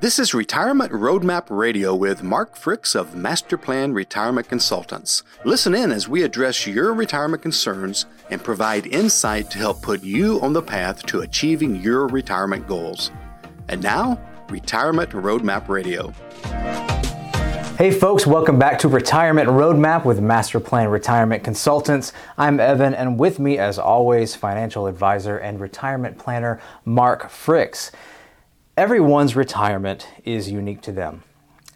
This is Retirement Roadmap Radio with Mark Fricks of Master Plan Retirement Consultants. Listen in as we address your retirement concerns and provide insight to help put you on the path to achieving your retirement goals. And now, Retirement Roadmap Radio. Hey folks, welcome back to Retirement Roadmap with Master Plan Retirement Consultants. I'm Evan, and with me, as always, financial advisor and retirement planner Mark Fricks. Everyone's retirement is unique to them.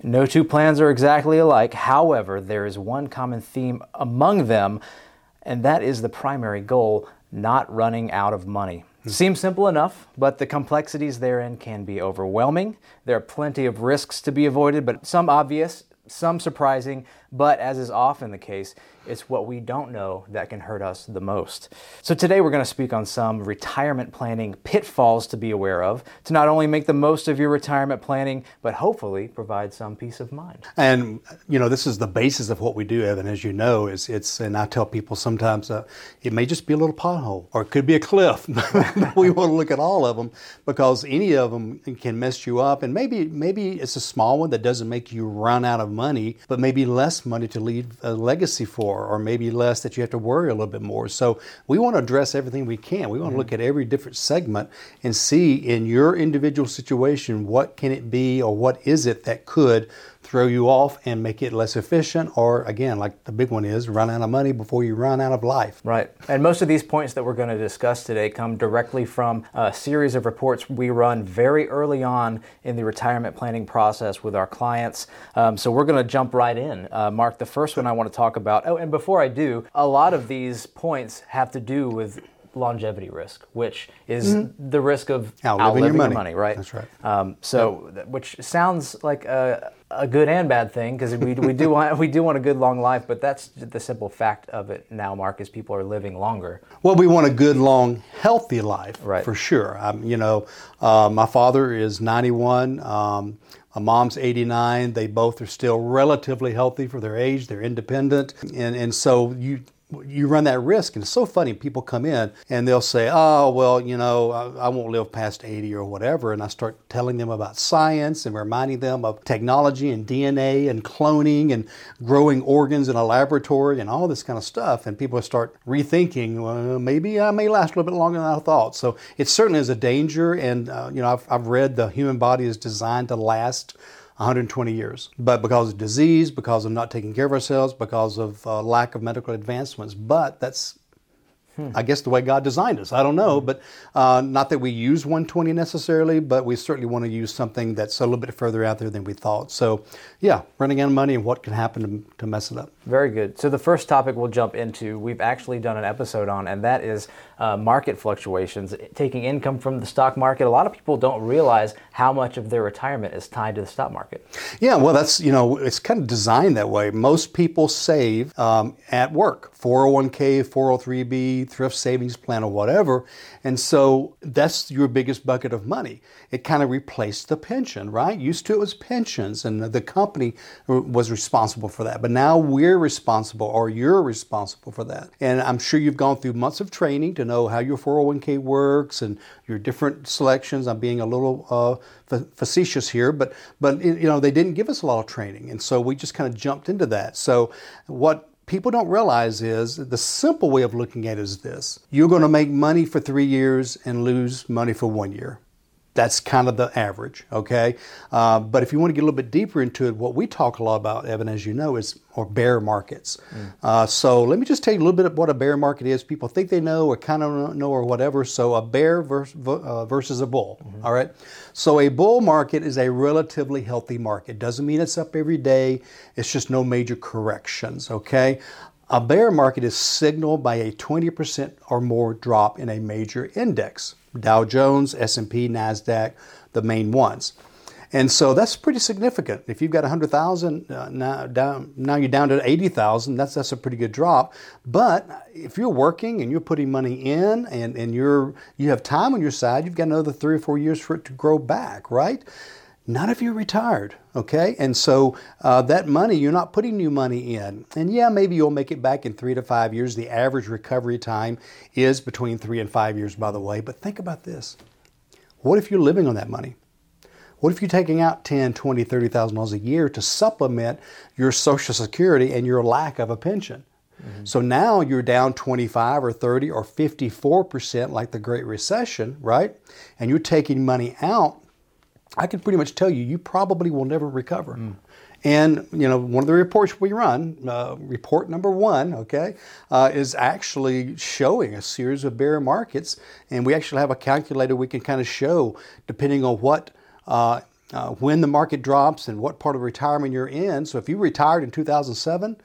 No two plans are exactly alike. However, there is one common theme among them, and that is the primary goal not running out of money. Hmm. Seems simple enough, but the complexities therein can be overwhelming. There are plenty of risks to be avoided, but some obvious, some surprising, but as is often the case, it's what we don't know that can hurt us the most. So today we're going to speak on some retirement planning pitfalls to be aware of to not only make the most of your retirement planning, but hopefully provide some peace of mind. And you know, this is the basis of what we do, Evan. As you know, is it's and I tell people sometimes uh, it may just be a little pothole or it could be a cliff. we want to look at all of them because any of them can mess you up, and maybe maybe it's a small one that doesn't make you run out of money, but maybe less money to leave a legacy for more, or maybe less that you have to worry a little bit more. So we want to address everything we can. We want to mm-hmm. look at every different segment and see in your individual situation what can it be or what is it that could throw you off and make it less efficient, or again, like the big one is, run out of money before you run out of life. Right. And most of these points that we're going to discuss today come directly from a series of reports we run very early on in the retirement planning process with our clients. Um, so we're going to jump right in. Uh, Mark, the first one I want to talk about, oh, and before I do, a lot of these points have to do with longevity risk, which is mm-hmm. the risk of outliving, outliving your, money. your, money. right? That's right. Um, so, yep. which sounds like a, a good and bad thing because we, we do want we do want a good long life, but that's the simple fact of it now. Mark, is people are living longer. Well, we want a good, long, healthy life, right? For sure. Um, you know, uh, my father is 91. Um, my mom's 89. They both are still relatively healthy for their age. They're independent, and and so you you run that risk. And it's so funny. People come in and they'll say, oh, well, you know, I, I, won't live past 80 or whatever. And I start telling them about science and reminding them of technology and DNA and cloning and growing organs in a laboratory and all this kind of stuff. And people start rethinking, well, maybe I may last a little bit longer than I thought. So it certainly is a danger. And, uh, you know, I've, I've read the human body is designed to last 120 years. But because of disease, because of not taking care of ourselves, because of uh, lack of medical advancements. But that's Hmm. I guess the way God designed us. I don't know, but uh, not that we use 120 necessarily, but we certainly want to use something that's a little bit further out there than we thought. So, yeah, running out of money and what can happen to, to mess it up. Very good. So, the first topic we'll jump into, we've actually done an episode on, and that is uh, market fluctuations, taking income from the stock market. A lot of people don't realize how much of their retirement is tied to the stock market. Yeah, well, that's, you know, it's kind of designed that way. Most people save um, at work 401k, 403b, thrift savings plan, or whatever. And so that's your biggest bucket of money. It kind of replaced the pension, right? Used to it was pensions, and the company was responsible for that. But now we're responsible, or you're responsible for that. And I'm sure you've gone through months of training to know how your 401k works and your different selections. I'm being a little uh, facetious here, but but you know they didn't give us a lot of training, and so we just kind of jumped into that. So what people don't realize is the simple way of looking at it is this: you're going to make money for three years and lose money for one year. That's kind of the average, okay? Uh, but if you want to get a little bit deeper into it, what we talk a lot about, Evan, as you know, is or bear markets. Mm. Uh, so let me just tell you a little bit of what a bear market is. People think they know or kind of know or whatever. So a bear versus, uh, versus a bull, mm-hmm. all right? So a bull market is a relatively healthy market. Doesn't mean it's up every day. It's just no major corrections, okay? A bear market is signaled by a 20% or more drop in a major index. Dow Jones, S&P, Nasdaq, the main ones. And so that's pretty significant. If you've got 100,000 uh, now down now you're down to 80,000, that's that's a pretty good drop. But if you're working and you're putting money in and and you're you have time on your side, you've got another 3 or 4 years for it to grow back, right? Not if you're retired, okay? And so uh, that money, you're not putting new money in. And yeah, maybe you'll make it back in three to five years. The average recovery time is between three and five years, by the way. But think about this what if you're living on that money? What if you're taking out 10, 20, 30,000 dollars a year to supplement your social security and your lack of a pension? Mm-hmm. So now you're down 25 or 30 or 54% like the Great Recession, right? And you're taking money out. I can pretty much tell you, you probably will never recover. Mm. And you know, one of the reports we run, uh, report number one, okay, uh, is actually showing a series of bear markets, and we actually have a calculator we can kind of show, depending on what. Uh, uh when the market drops and what part of retirement you're in. So if you retired in 2007,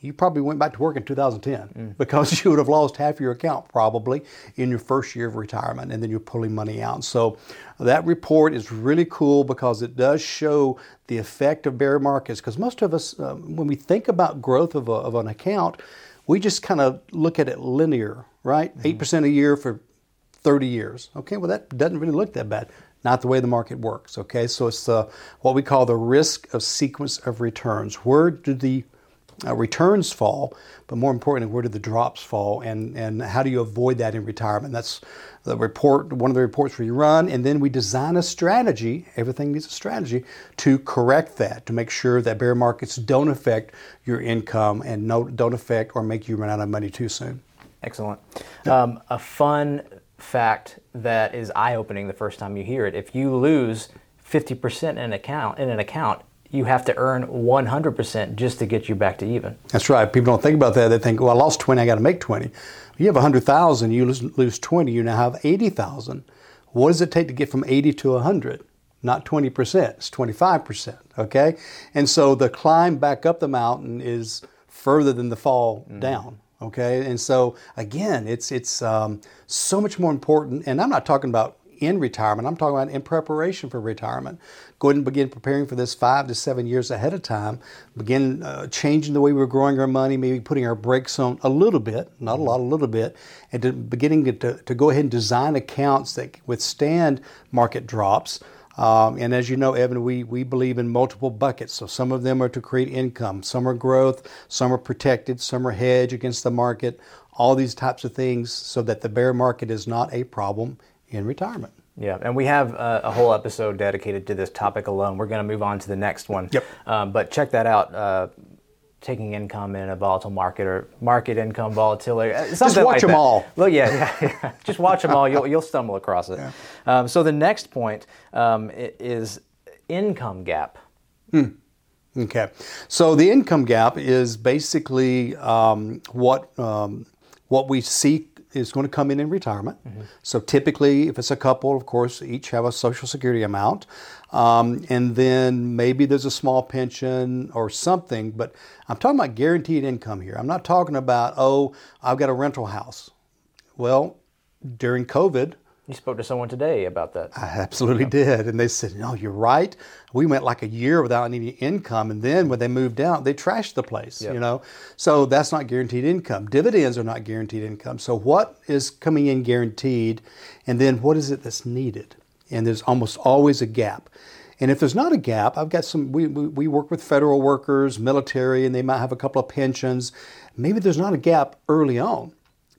you probably went back to work in 2010 mm. because you would have lost half your account probably in your first year of retirement and then you're pulling money out. So that report is really cool because it does show the effect of bear markets because most of us, uh, when we think about growth of, a, of an account, we just kind of look at it linear, right? Mm-hmm. 8% a year for 30 years. Okay, well, that doesn't really look that bad not the way the market works. Okay, so it's uh, what we call the risk of sequence of returns. Where do the uh, returns fall, but more importantly, where do the drops fall, and and how do you avoid that in retirement? That's the report, one of the reports we run, and then we design a strategy. Everything needs a strategy to correct that, to make sure that bear markets don't affect your income and no, don't affect or make you run out of money too soon. Excellent. Um, a fun fact that is eye-opening the first time you hear it: if you lose 50% in an account in an account you have to earn 100% just to get you back to even. That's right. People don't think about that. They think, well, I lost 20, I got to make 20. You have 100,000, you lose, lose 20, you now have 80,000. What does it take to get from 80 to 100? Not 20%, it's 25%, okay? And so the climb back up the mountain is further than the fall mm. down, okay? And so again, it's, it's um, so much more important, and I'm not talking about in retirement. I'm talking about in preparation for retirement. Go ahead and begin preparing for this five to seven years ahead of time. Begin uh, changing the way we're growing our money, maybe putting our brakes on a little bit, not a lot, a little bit, and to beginning to, to go ahead and design accounts that withstand market drops. Um, and as you know, Evan, we, we believe in multiple buckets. So some of them are to create income, some are growth, some are protected, some are hedge against the market, all these types of things so that the bear market is not a problem in retirement. Yeah, and we have a, a, whole episode dedicated to this topic alone. We're going to move on to the next one. Yep. Um, but check that out. Uh, taking income in a volatile market or market income volatility. Uh, Just watch like them that. all. Well, yeah, yeah, yeah. Just watch them all. You'll, you'll stumble across it. Yeah. Um, so the next point um, is income gap. Hmm. Okay. So the income gap is basically um, what um, what we see is going to come in in retirement. Mm-hmm. So typically, if it's a couple, of course, each have a Social Security amount, um, and then maybe there's a small pension or something. But I'm talking about guaranteed income here. I'm not talking about oh, I've got a rental house. Well, during COVID, you spoke to someone today about that. I absolutely did. And they said, No, you're right. We went like a year without any income. And then when they moved out, they trashed the place, yep. you know? So that's not guaranteed income. Dividends are not guaranteed income. So what is coming in guaranteed? And then what is it that's needed? And there's almost always a gap. And if there's not a gap, I've got some, we, we, we work with federal workers, military, and they might have a couple of pensions. Maybe there's not a gap early on,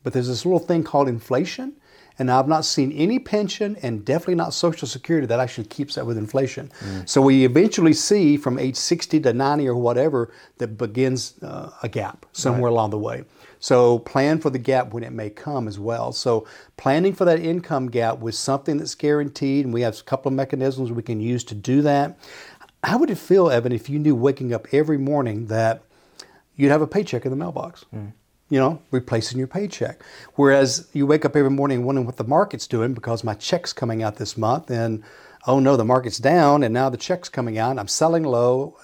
but there's this little thing called inflation and I've not seen any pension and definitely not Social Security that actually keeps up with inflation. Mm. So we eventually see from age 60 to 90 or whatever that begins uh, a gap somewhere right. along the way. So plan for the gap when it may come as well. So planning for that income gap with something that's guaranteed, and we have a couple of mechanisms we can use to do that. How would it feel, Evan, if you knew waking up every morning that you'd have a paycheck in the mailbox? Mm you know, replacing your paycheck. Whereas you wake up every morning wondering what the market's doing because my check's coming out this month and oh no, the market's down and now the check's coming out. I'm selling low.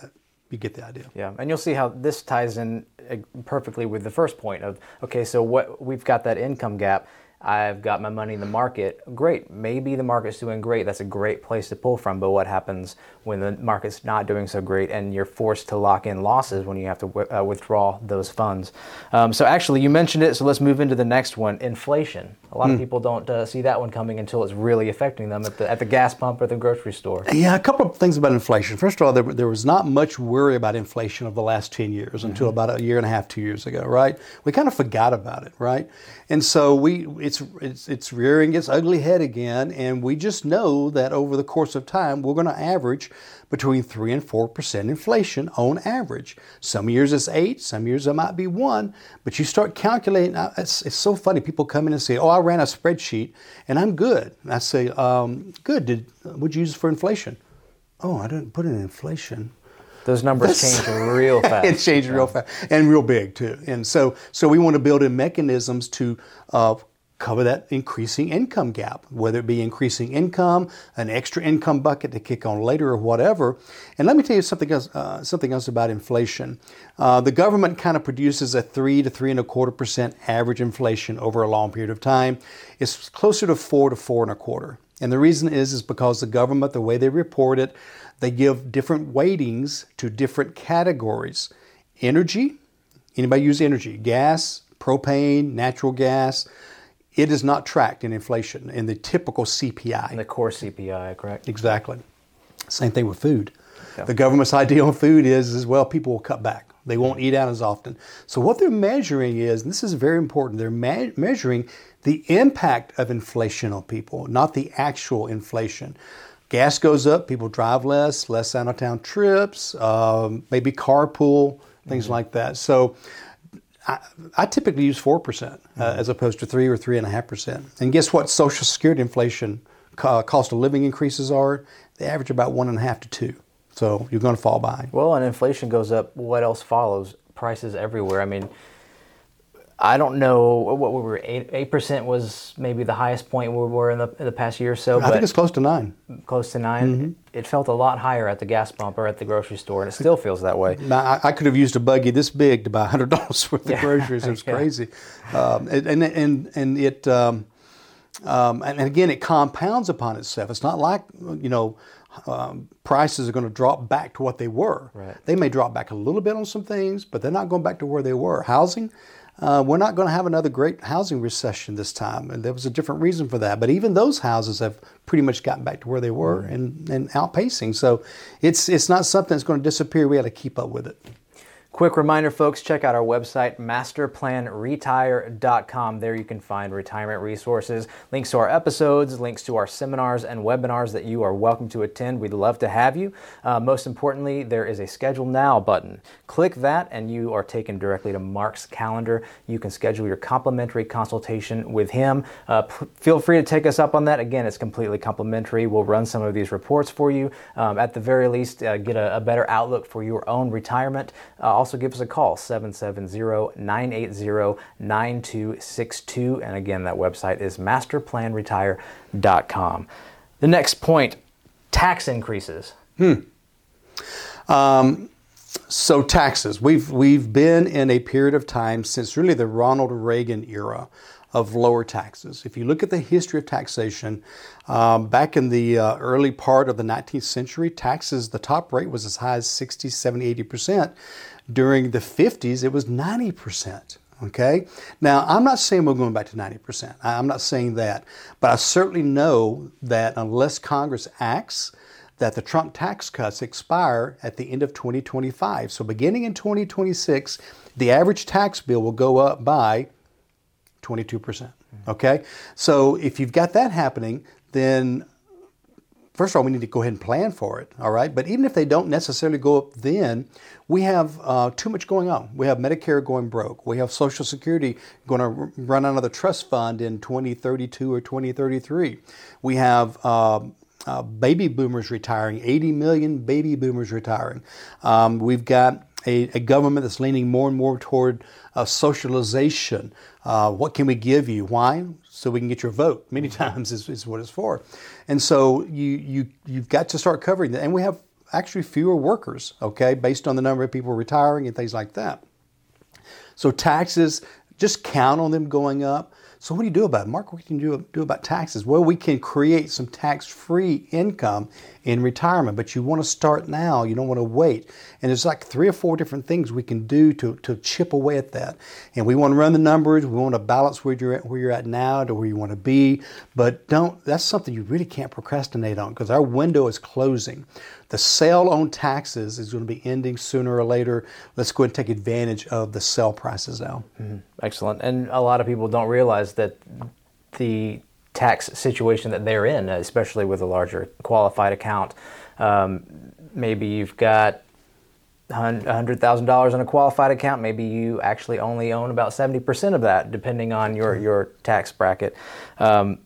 You get the idea. Yeah, and you'll see how this ties in uh, perfectly with the first point of okay, so what we've got that income gap I've got my money in the market. Great. Maybe the market's doing great. That's a great place to pull from. But what happens when the market's not doing so great and you're forced to lock in losses when you have to w- uh, withdraw those funds? Um, so, actually, you mentioned it. So, let's move into the next one inflation. A lot mm. of hmm. people don't uh, see that one coming until it's really affecting them at the, at the gas pump or the grocery store. Yeah, a couple of things about inflation. First of all, there, there was not much worry about inflation over the last 10 years mm-hmm. until about a year and a half, two years ago, right? We kind of forgot about it, right? And so we it's, it's, it's rearing its ugly head again, and we just know that over the course of time, we're going to average between 3 and 4% inflation on average. Some years it's 8, some years it might be 1, but you start calculating. It's, it's so funny. People come in and say, Oh, I ran a spreadsheet and I'm good. And I say, um, Good. Did, what'd you use for inflation? Oh, I didn't put in inflation. Those numbers change real fast. it changed real fast and real big too. And so, so we want to build in mechanisms to uh, cover that increasing income gap, whether it be increasing income, an extra income bucket to kick on later, or whatever. And let me tell you something else. Uh, something else about inflation. Uh, the government kind of produces a three to three and a quarter percent average inflation over a long period of time. It's closer to four to four and a quarter. And the reason is is because the government, the way they report it, they give different weightings to different categories. Energy, anybody use energy? Gas, propane, natural gas. It is not tracked in inflation in the typical CPI. In the core CPI, correct? Exactly. Same thing with food. Yeah. The government's idea on food is as well people will cut back. They won't eat out as often. So what they're measuring is, and this is very important, they're me- measuring the impact of inflation on people, not the actual inflation. Gas goes up, people drive less, less out of town trips, um, maybe carpool, things mm-hmm. like that. So I, I typically use 4% uh, mm-hmm. as opposed to 3 or 3.5%. And guess what Social Security inflation uh, cost of living increases are? They average about 1.5 to 2. So you're going to fall behind. Well, and inflation goes up, what else follows? Prices everywhere. I mean, I don't know what we were eight percent was maybe the highest point we were in the in the past year or so. I think it's close to nine. Close to 9 mm-hmm. It felt a lot higher at the gas pump or at the grocery store, and it still feels that way. Now, I, I could have used a buggy this big to buy hundred dollars worth of groceries. It was yeah. crazy, um, and, and and and it. Um, um, and, and again, it compounds upon itself. It's not like you know um, prices are going to drop back to what they were. Right. They may drop back a little bit on some things, but they're not going back to where they were. Housing, uh, we're not going to have another great housing recession this time. And there was a different reason for that. But even those houses have pretty much gotten back to where they were and, and outpacing. So it's, it's not something that's going to disappear. We got to keep up with it. Quick reminder, folks, check out our website, masterplanretire.com. There you can find retirement resources, links to our episodes, links to our seminars and webinars that you are welcome to attend. We'd love to have you. Uh, most importantly, there is a Schedule Now button. Click that, and you are taken directly to Mark's calendar. You can schedule your complimentary consultation with him. Uh, p- feel free to take us up on that. Again, it's completely complimentary. We'll run some of these reports for you. Um, at the very least, uh, get a, a, better outlook for your own retirement. Also give us a call 770-980-9262 and again that website is masterplanretire.com. The next point, tax increases. Hmm. Um, so taxes. We've we've been in a period of time since really the Ronald Reagan era of lower taxes. If you look at the history of taxation, um, back in the uh, early part of the 19th century, taxes, the top rate was as high as 60, 70, 80%. During the 50s, it was 90%. Okay? Now, I'm not saying we're going back to 90%. I'm not saying that. But I certainly know that unless Congress acts, that the Trump tax cuts expire at the end of 2025. So beginning in 2026, the average tax bill will go up by 22%. Okay? So if you've got that happening, then first of all, we need to go ahead and plan for it, all right? But even if they don't necessarily go up then, we have uh, too much going on. We have Medicare going broke. We have Social Security going to run out of the trust fund in 2032 or 2033. We have uh, uh, baby boomers retiring, 80 million baby boomers retiring. Um, we've got a, a, government that's leaning more and more toward uh, socialization. Uh, what can we give you? Why? So we can get your vote. Many times is, is what it's for. And so you, you, you've got to start covering that. And we have actually fewer workers, okay, based on the number of people retiring and things like that. So taxes, just count on them going up. So what do you do about it? Mark, what can you do, do about taxes? Well, we can create some tax-free income in retirement, but you want to start now. You don't want to wait. And there's like three or four different things we can do to, to chip away at that. And we want to run the numbers. We want to balance where you're at, where you're at now to where you want to be. But don't. That's something you really can't procrastinate on because our window is closing. The sale on taxes is going to be ending sooner or later. Let's go and take advantage of the sale prices now. Mm-hmm. Excellent. And a lot of people don't realize that the tax situation that they're in, especially with a larger qualified account. Um, maybe you've got $100,000 in a qualified account, maybe you actually only own about 70% of that, depending on your, your tax bracket. Um,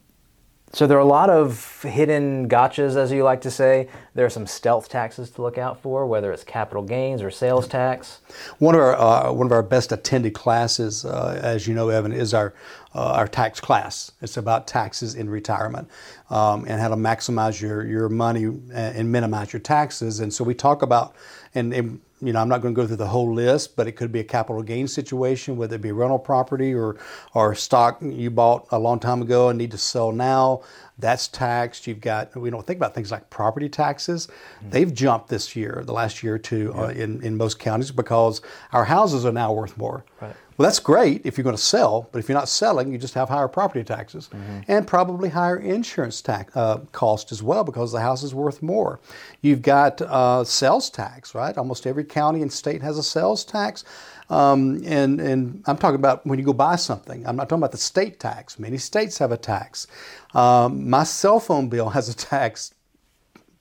so there are a lot of hidden gotchas, as you like to say. There are some stealth taxes to look out for, whether it's capital gains or sales tax. One of our uh, one of our best attended classes, uh, as you know, Evan, is our uh, our tax class. It's about taxes in retirement um, and how to maximize your your money and minimize your taxes. And so we talk about and, and you know, I'm not going to go through the whole list, but it could be a capital gain situation, whether it be rental property or or stock you bought a long time ago and need to sell now. That's taxed. You've got we don't think about things like property taxes. Mm-hmm. They've jumped this year, the last year or two, yeah. uh, in in most counties because our houses are now worth more. Right. Well, that's great if you're going to sell, but if you're not selling, you just have higher property taxes mm-hmm. and probably higher insurance tax uh, cost as well because the house is worth more. You've got uh, sales tax, right? Almost every county and state has a sales tax. Um, and, and I'm talking about when you go buy something. I'm not talking about the state tax. Many states have a tax. Um, my cell phone bill has a tax,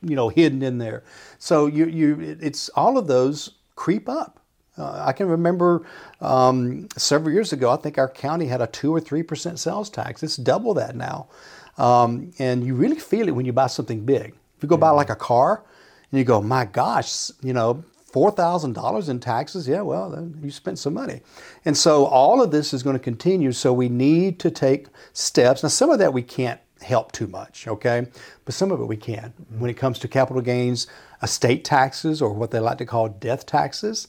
you know, hidden in there. So you, you, it's all of those creep up. Uh, I can remember um, several years ago, I think our county had a 2 or 3% sales tax. It's double that now. Um, and you really feel it when you buy something big. If you go buy like a car and you go, my gosh, you know, $4,000 in taxes, yeah, well, then you spent some money. And so all of this is going to continue. So we need to take steps. Now, some of that we can't help too much, okay? But some of it we can. When it comes to capital gains, estate taxes, or what they like to call death taxes,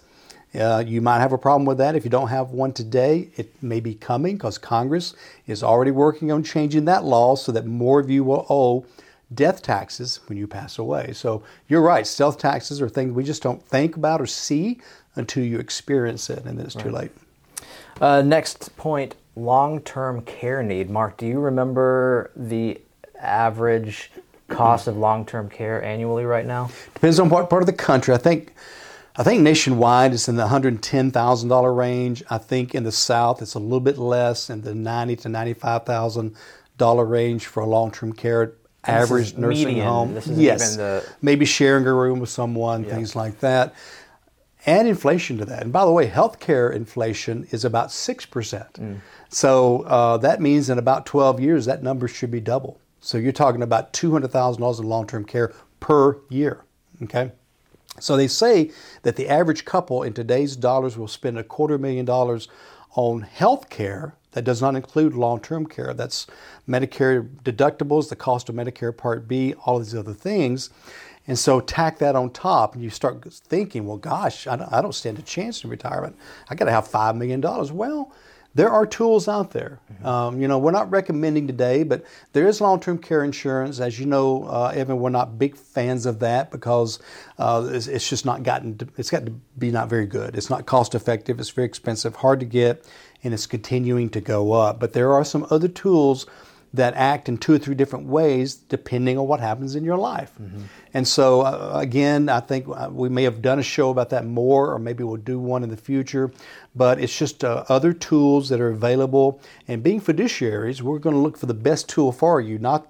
uh, you might have a problem with that if you don't have one today. It may be coming because Congress is already working on changing that law so that more of you will owe death taxes when you pass away. So you're right, stealth taxes are things we just don't think about or see until you experience it, and then it's right. too late. Uh, next point long term care need. Mark, do you remember the average cost of long term care annually right now? Depends on what part of the country. I think I think nationwide it's in the $110,000 range. I think in the South it's a little bit less in the ninety to $95,000 range for a long-term care average nursing median. home. yes, the... maybe sharing a room with someone, yeah. things like that. Add inflation to that. And by the way, healthcare inflation is about 6%. Mm. So uh, that means in about 12 years, that number should be double. So you're talking about $200,000 in long term care per year. Okay? So they say that the average couple in today's dollars will spend a quarter million dollars on health care that does not include long term care. That's Medicare deductibles, the cost of Medicare Part B, all of these other things. And so tack that on top, and you start thinking, well, gosh, I don't, I don't stand a chance in retirement. I got to have $5 million. Well, there are tools out there. Mm-hmm. Um, you know, we're not recommending today, but there is long-term care insurance. As you know, uh, Evan, we're not big fans of that because uh, it's, it's, just not gotten. To, it's got to be not very good. It's not cost-effective. It's very expensive, hard to get, and it's continuing to go up. But there are some other tools that act in two or three different ways depending on what happens in your life. Mm-hmm. And so, uh, again, I think uh, we may have done a show about that more, or maybe we'll do one in the future. But it's just uh, other tools that are available. And being fiduciaries, we're going to look for the best tool for you, not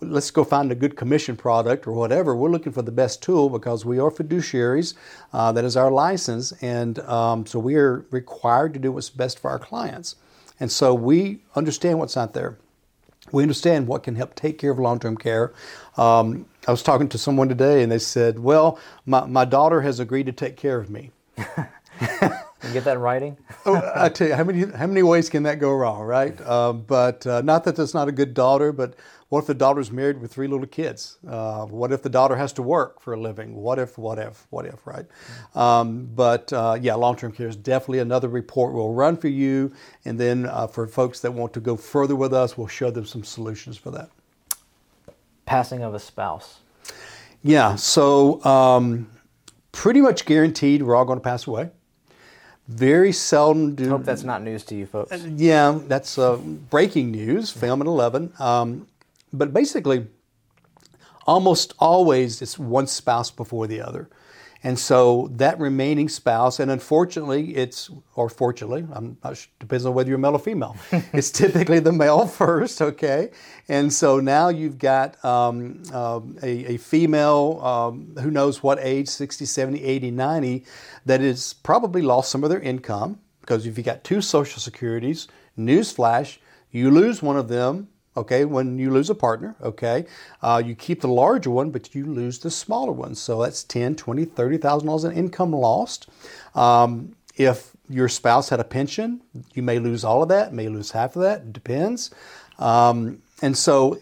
let's go find a good commission product or whatever. We're looking for the best tool because we are fiduciaries. Uh, that is our license. And um, so we are required to do what's best for our clients. And so we understand what's out there we understand what can help take care of long-term care. Um, I was talking to someone today, and they said, "Well, my, my daughter has agreed to take care of me." get that in writing? oh, I tell you, how many how many ways can that go wrong, right? Um, but uh, not that that's not a good daughter, but what if the daughter's married with three little kids? Uh, what if the daughter has to work for a living? What if, what if, what if, right? Um, but uh, yeah, long term care is definitely another report we'll run for you. And then uh, for folks that want to go further with us, we'll show them some solutions for that. Passing of a spouse. Yeah, so um, pretty much guaranteed we're all going to pass away. Very seldom do. I Hope that's not news to you folks. Yeah, that's uh, breaking news. Film at 11. Um, but basically, almost always it's one spouse before the other. And so that remaining spouse, and unfortunately, it's, or fortunately, I'm not sure, depends on whether you're male or female. it's typically the male first, okay? And so now you've got um, um, a, a, female, um, who knows what age, 60, 70, 80, 90, that has probably lost some of their income because if you got two Social Securities, newsflash, you lose one of them, okay, when you lose a partner, okay. Uh, you keep the larger one, but you lose the smaller one. So that's 10, 20, 30,000 dollars in income lost. Um, if your spouse had a pension, you may lose all of that, may lose half of that, it depends. Um, and so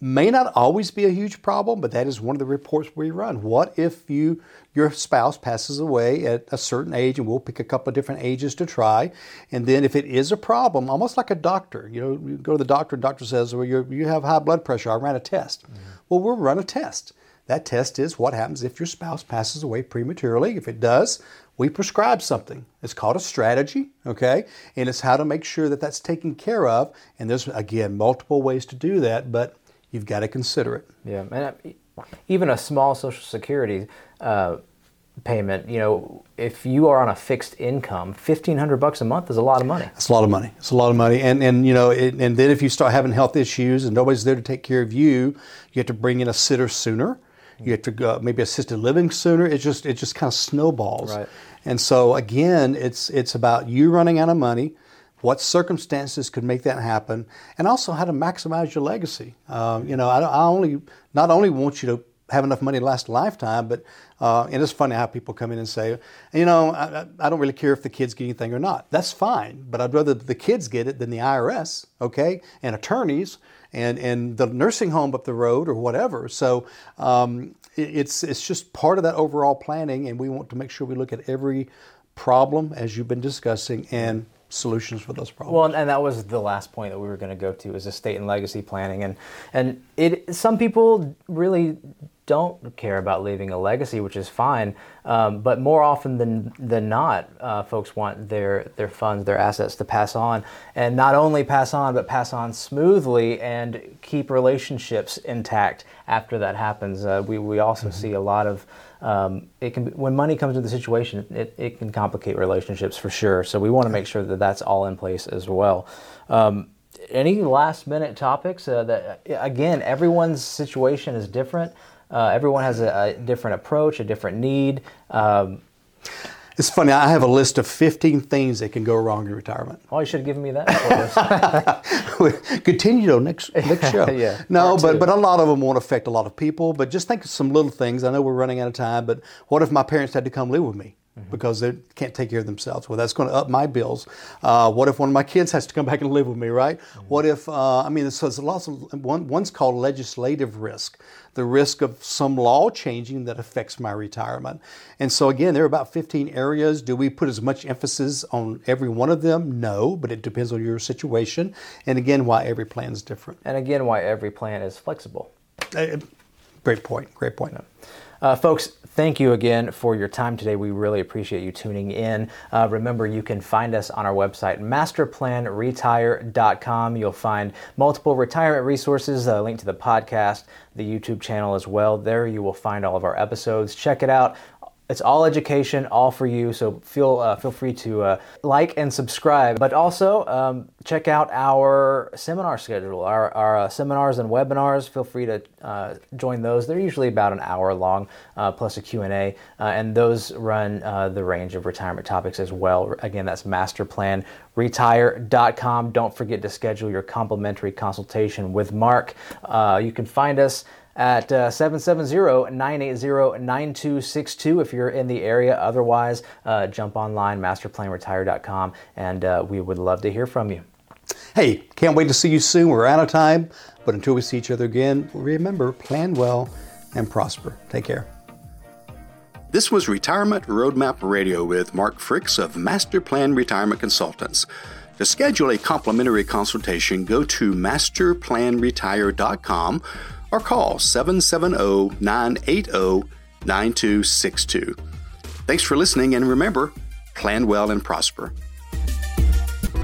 may not always be a huge problem, but that is one of the reports we run. What if you your spouse passes away at a certain age, and we'll pick a couple of different ages to try. And then if it is a problem, almost like a doctor, you know, you go to the doctor, and doctor says, well, you you have high blood pressure. I ran a test. Mm-hmm. Well, we'll run a test. That test is what happens if your spouse passes away prematurely. If it does, we prescribe something. It's called a strategy, okay? And it's how to make sure that that's taken care of. And there's, again, multiple ways to do that, but you've got to consider it. Yeah, and even a small Social Security uh, payment, you know, if you are on a fixed income, fifteen hundred bucks a month is a lot of money. It's a lot of money. It's a lot of money, and and you know, it, and then if you start having health issues and nobody's there to take care of you, you have to bring in a sitter sooner. You have to go, maybe assisted living sooner. It just it just kind of snowballs. Right. And so again, it's it's about you running out of money what circumstances could make that happen, and also how to maximize your legacy. Um, you know, I, I, only not only want you to have enough money to last a lifetime, but uh, and it's funny how people come in and say, you know, I, I, don't really care if the kids get anything or not. That's fine, but I'd rather the kids get it than the IRS, okay, and attorneys and and the nursing home up the road or whatever. So um, it, it's it's just part of that overall planning, and we want to make sure we look at every problem as you've been discussing and solutions for those problems. Well, and that was the last point that we were going to go to is estate and legacy planning, and and it some people really don't care about leaving a legacy, which is fine. Um, but more often than than not, uh, folks want their their funds, their assets to pass on, and not only pass on, but pass on smoothly and keep relationships intact after that happens. Uh, we we also mm-hmm. see a lot of um, it can when money comes into the situation, it, it can complicate relationships for sure. So we want to make sure that that's all in place as well. Um, any last minute topics uh, that again everyone's situation is different uh, everyone has a, a, different approach, a different need. Um, it's funny. I have a list of 15 things that can go wrong in retirement. Oh, you should have given me that. Continue to next next show. yeah. No, but but a lot of them won't affect a lot of people. But just think of some little things. I know we're running out of time, but what if my parents had to come live with me? Mm-hmm. because they can't take care of themselves. Well, that's going to up my bills. Uh, what if one of my kids has to come back and live with me, right? Mm-hmm. What if, uh, I mean, so there's lots of, one, one's called legislative risk, the risk of some law changing that affects my retirement. And so, again, there are about 15 areas. Do we put as much emphasis on every one of them? No, but it depends on your situation. And again, why every plan is different. And again, why every plan is flexible. Uh, great point. Great point. Uh, folks, thank you again for your time today. We really appreciate you tuning in. Uh, remember, you can find us on our website, masterplanretire.com. You'll find multiple retirement resources, a link to the podcast, the YouTube channel as well. There you will find all of our episodes. Check it out it's all education, all for you. So feel uh, feel free to uh, like and subscribe. But also um, check out our seminar schedule, our, our uh, seminars and webinars. Feel free to uh, join those. They're usually about an hour long, uh, plus a Q and A, uh, and those run the range of retirement topics as well. Again, that's masterplanretire.com. Don't forget to schedule your complimentary consultation with Mark. you can find us at uh, 770-980-9262 if you're in the area. Otherwise, uh, jump online, masterplanretire.com, and uh, we would love to hear from you. Hey, can't wait to see you soon. We're out of time, but until we see each other again, remember, plan well and prosper. Take care. This was Retirement Roadmap Radio with Mark Fricks of Master Plan Retirement Consultants. To schedule a complimentary consultation, go to masterplanretire.com or call 770 980 9262. Thanks for listening, and remember plan well and prosper.